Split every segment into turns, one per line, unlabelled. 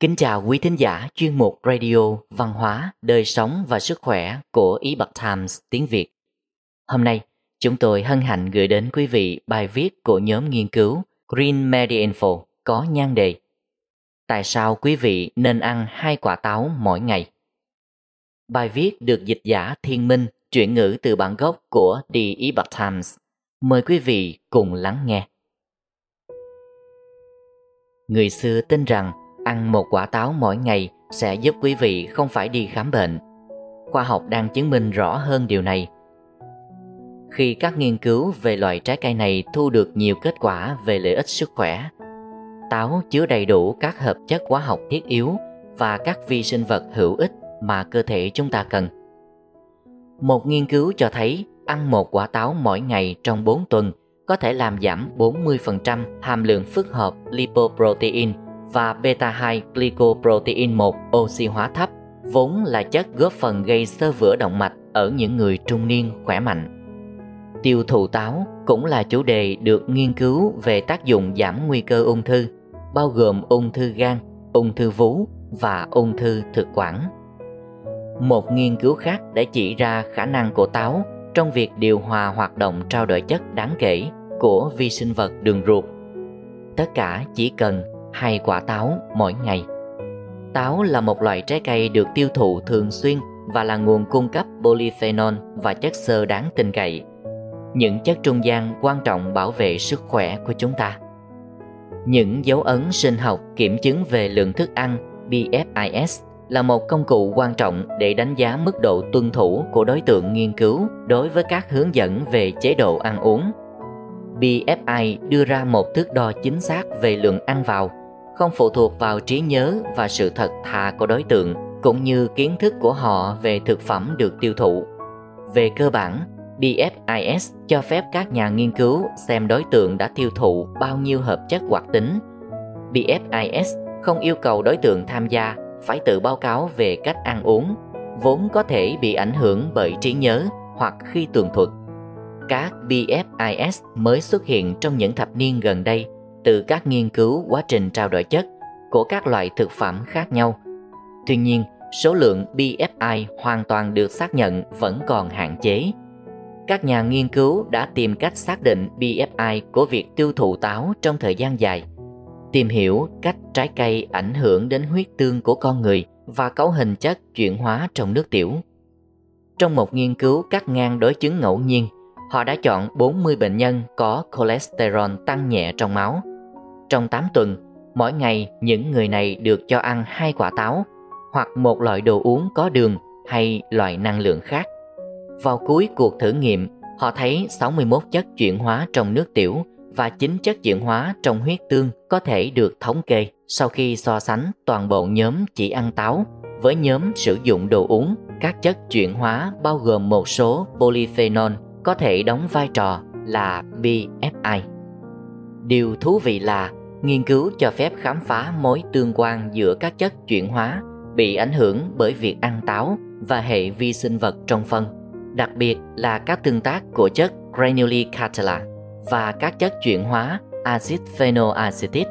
Kính chào quý thính giả chuyên mục Radio Văn hóa, Đời sống và Sức khỏe của Epoch Times tiếng Việt. Hôm nay, chúng tôi hân hạnh gửi đến quý vị bài viết của nhóm nghiên cứu Green Media Info có nhan đề Tại sao quý vị nên ăn hai quả táo mỗi ngày? Bài viết được dịch giả Thiên Minh chuyển ngữ từ bản gốc của The Epoch Times. Mời quý vị cùng lắng nghe. Người xưa tin rằng ăn một quả táo mỗi ngày sẽ giúp quý vị không phải đi khám bệnh. Khoa học đang chứng minh rõ hơn điều này. Khi các nghiên cứu về loại trái cây này thu được nhiều kết quả về lợi ích sức khỏe, táo chứa đầy đủ các hợp chất hóa học thiết yếu và các vi sinh vật hữu ích mà cơ thể chúng ta cần. Một nghiên cứu cho thấy ăn một quả táo mỗi ngày trong 4 tuần có thể làm giảm 40% hàm lượng phức hợp lipoprotein và beta-2 glycoprotein 1 oxy hóa thấp, vốn là chất góp phần gây sơ vữa động mạch ở những người trung niên khỏe mạnh. Tiêu thụ táo cũng là chủ đề được nghiên cứu về tác dụng giảm nguy cơ ung thư, bao gồm ung thư gan, ung thư vú và ung thư thực quản. Một nghiên cứu khác đã chỉ ra khả năng của táo trong việc điều hòa hoạt động trao đổi chất đáng kể của vi sinh vật đường ruột. Tất cả chỉ cần hai quả táo mỗi ngày. Táo là một loại trái cây được tiêu thụ thường xuyên và là nguồn cung cấp polyphenol và chất xơ đáng tin cậy. Những chất trung gian quan trọng bảo vệ sức khỏe của chúng ta. Những dấu ấn sinh học kiểm chứng về lượng thức ăn BFIS là một công cụ quan trọng để đánh giá mức độ tuân thủ của đối tượng nghiên cứu đối với các hướng dẫn về chế độ ăn uống. BFI đưa ra một thước đo chính xác về lượng ăn vào không phụ thuộc vào trí nhớ và sự thật thà của đối tượng cũng như kiến thức của họ về thực phẩm được tiêu thụ. Về cơ bản, BFIS cho phép các nhà nghiên cứu xem đối tượng đã tiêu thụ bao nhiêu hợp chất hoạt tính. BFIS không yêu cầu đối tượng tham gia phải tự báo cáo về cách ăn uống, vốn có thể bị ảnh hưởng bởi trí nhớ hoặc khi tường thuật. Các BFIS mới xuất hiện trong những thập niên gần đây từ các nghiên cứu quá trình trao đổi chất của các loại thực phẩm khác nhau. Tuy nhiên, số lượng BFI hoàn toàn được xác nhận vẫn còn hạn chế. Các nhà nghiên cứu đã tìm cách xác định BFI của việc tiêu thụ táo trong thời gian dài, tìm hiểu cách trái cây ảnh hưởng đến huyết tương của con người và cấu hình chất chuyển hóa trong nước tiểu. Trong một nghiên cứu cắt ngang đối chứng ngẫu nhiên, họ đã chọn 40 bệnh nhân có cholesterol tăng nhẹ trong máu trong 8 tuần, mỗi ngày những người này được cho ăn hai quả táo hoặc một loại đồ uống có đường hay loại năng lượng khác. Vào cuối cuộc thử nghiệm, họ thấy 61 chất chuyển hóa trong nước tiểu và 9 chất chuyển hóa trong huyết tương có thể được thống kê sau khi so sánh toàn bộ nhóm chỉ ăn táo với nhóm sử dụng đồ uống. Các chất chuyển hóa bao gồm một số polyphenol có thể đóng vai trò là BFI. Điều thú vị là nghiên cứu cho phép khám phá mối tương quan giữa các chất chuyển hóa bị ảnh hưởng bởi việc ăn táo và hệ vi sinh vật trong phân, đặc biệt là các tương tác của chất granulicatella và các chất chuyển hóa axit phenolacetic.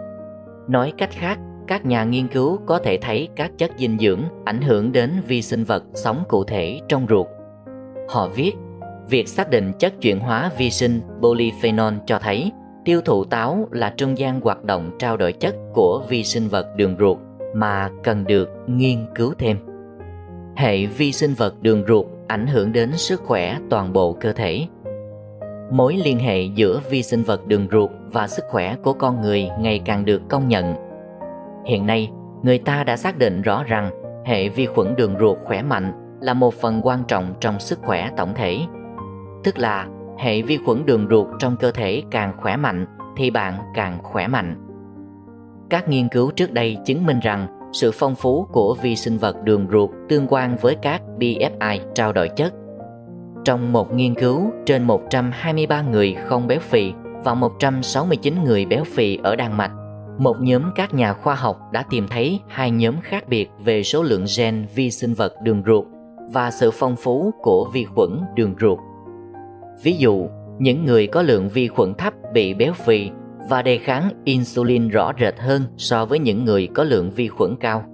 Nói cách khác, các nhà nghiên cứu có thể thấy các chất dinh dưỡng ảnh hưởng đến vi sinh vật sống cụ thể trong ruột. Họ viết, việc xác định chất chuyển hóa vi sinh polyphenol cho thấy tiêu thụ táo là trung gian hoạt động trao đổi chất của vi sinh vật đường ruột mà cần được nghiên cứu thêm. Hệ vi sinh vật đường ruột ảnh hưởng đến sức khỏe toàn bộ cơ thể. Mối liên hệ giữa vi sinh vật đường ruột và sức khỏe của con người ngày càng được công nhận. Hiện nay, người ta đã xác định rõ rằng hệ vi khuẩn đường ruột khỏe mạnh là một phần quan trọng trong sức khỏe tổng thể. Tức là hệ vi khuẩn đường ruột trong cơ thể càng khỏe mạnh thì bạn càng khỏe mạnh. Các nghiên cứu trước đây chứng minh rằng sự phong phú của vi sinh vật đường ruột tương quan với các BFI trao đổi chất. Trong một nghiên cứu trên 123 người không béo phì và 169 người béo phì ở Đan Mạch, một nhóm các nhà khoa học đã tìm thấy hai nhóm khác biệt về số lượng gen vi sinh vật đường ruột và sự phong phú của vi khuẩn đường ruột. Ví dụ, những người có lượng vi khuẩn thấp bị béo phì và đề kháng insulin rõ rệt hơn so với những người có lượng vi khuẩn cao.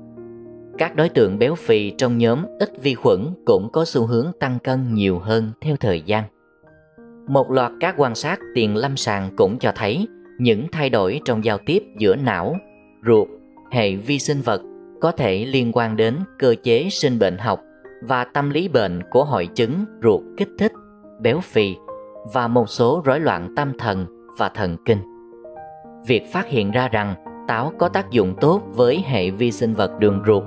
Các đối tượng béo phì trong nhóm ít vi khuẩn cũng có xu hướng tăng cân nhiều hơn theo thời gian. Một loạt các quan sát tiền lâm sàng cũng cho thấy những thay đổi trong giao tiếp giữa não, ruột, hệ vi sinh vật có thể liên quan đến cơ chế sinh bệnh học và tâm lý bệnh của hội chứng ruột kích thích, béo phì và một số rối loạn tâm thần và thần kinh. Việc phát hiện ra rằng táo có tác dụng tốt với hệ vi sinh vật đường ruột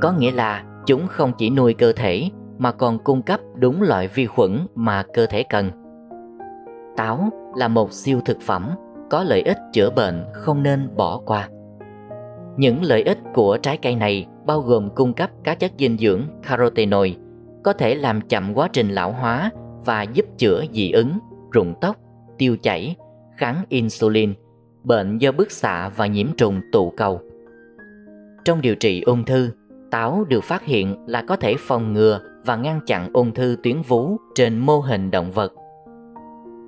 có nghĩa là chúng không chỉ nuôi cơ thể mà còn cung cấp đúng loại vi khuẩn mà cơ thể cần. Táo là một siêu thực phẩm, có lợi ích chữa bệnh không nên bỏ qua. Những lợi ích của trái cây này bao gồm cung cấp các chất dinh dưỡng carotenoid, có thể làm chậm quá trình lão hóa và giúp chữa dị ứng, rụng tóc, tiêu chảy, kháng insulin, bệnh do bức xạ và nhiễm trùng tụ cầu. Trong điều trị ung thư, táo được phát hiện là có thể phòng ngừa và ngăn chặn ung thư tuyến vú trên mô hình động vật.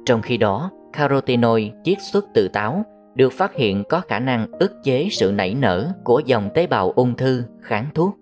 Trong khi đó, carotenoid chiết xuất từ táo được phát hiện có khả năng ức chế sự nảy nở của dòng tế bào ung thư kháng thuốc.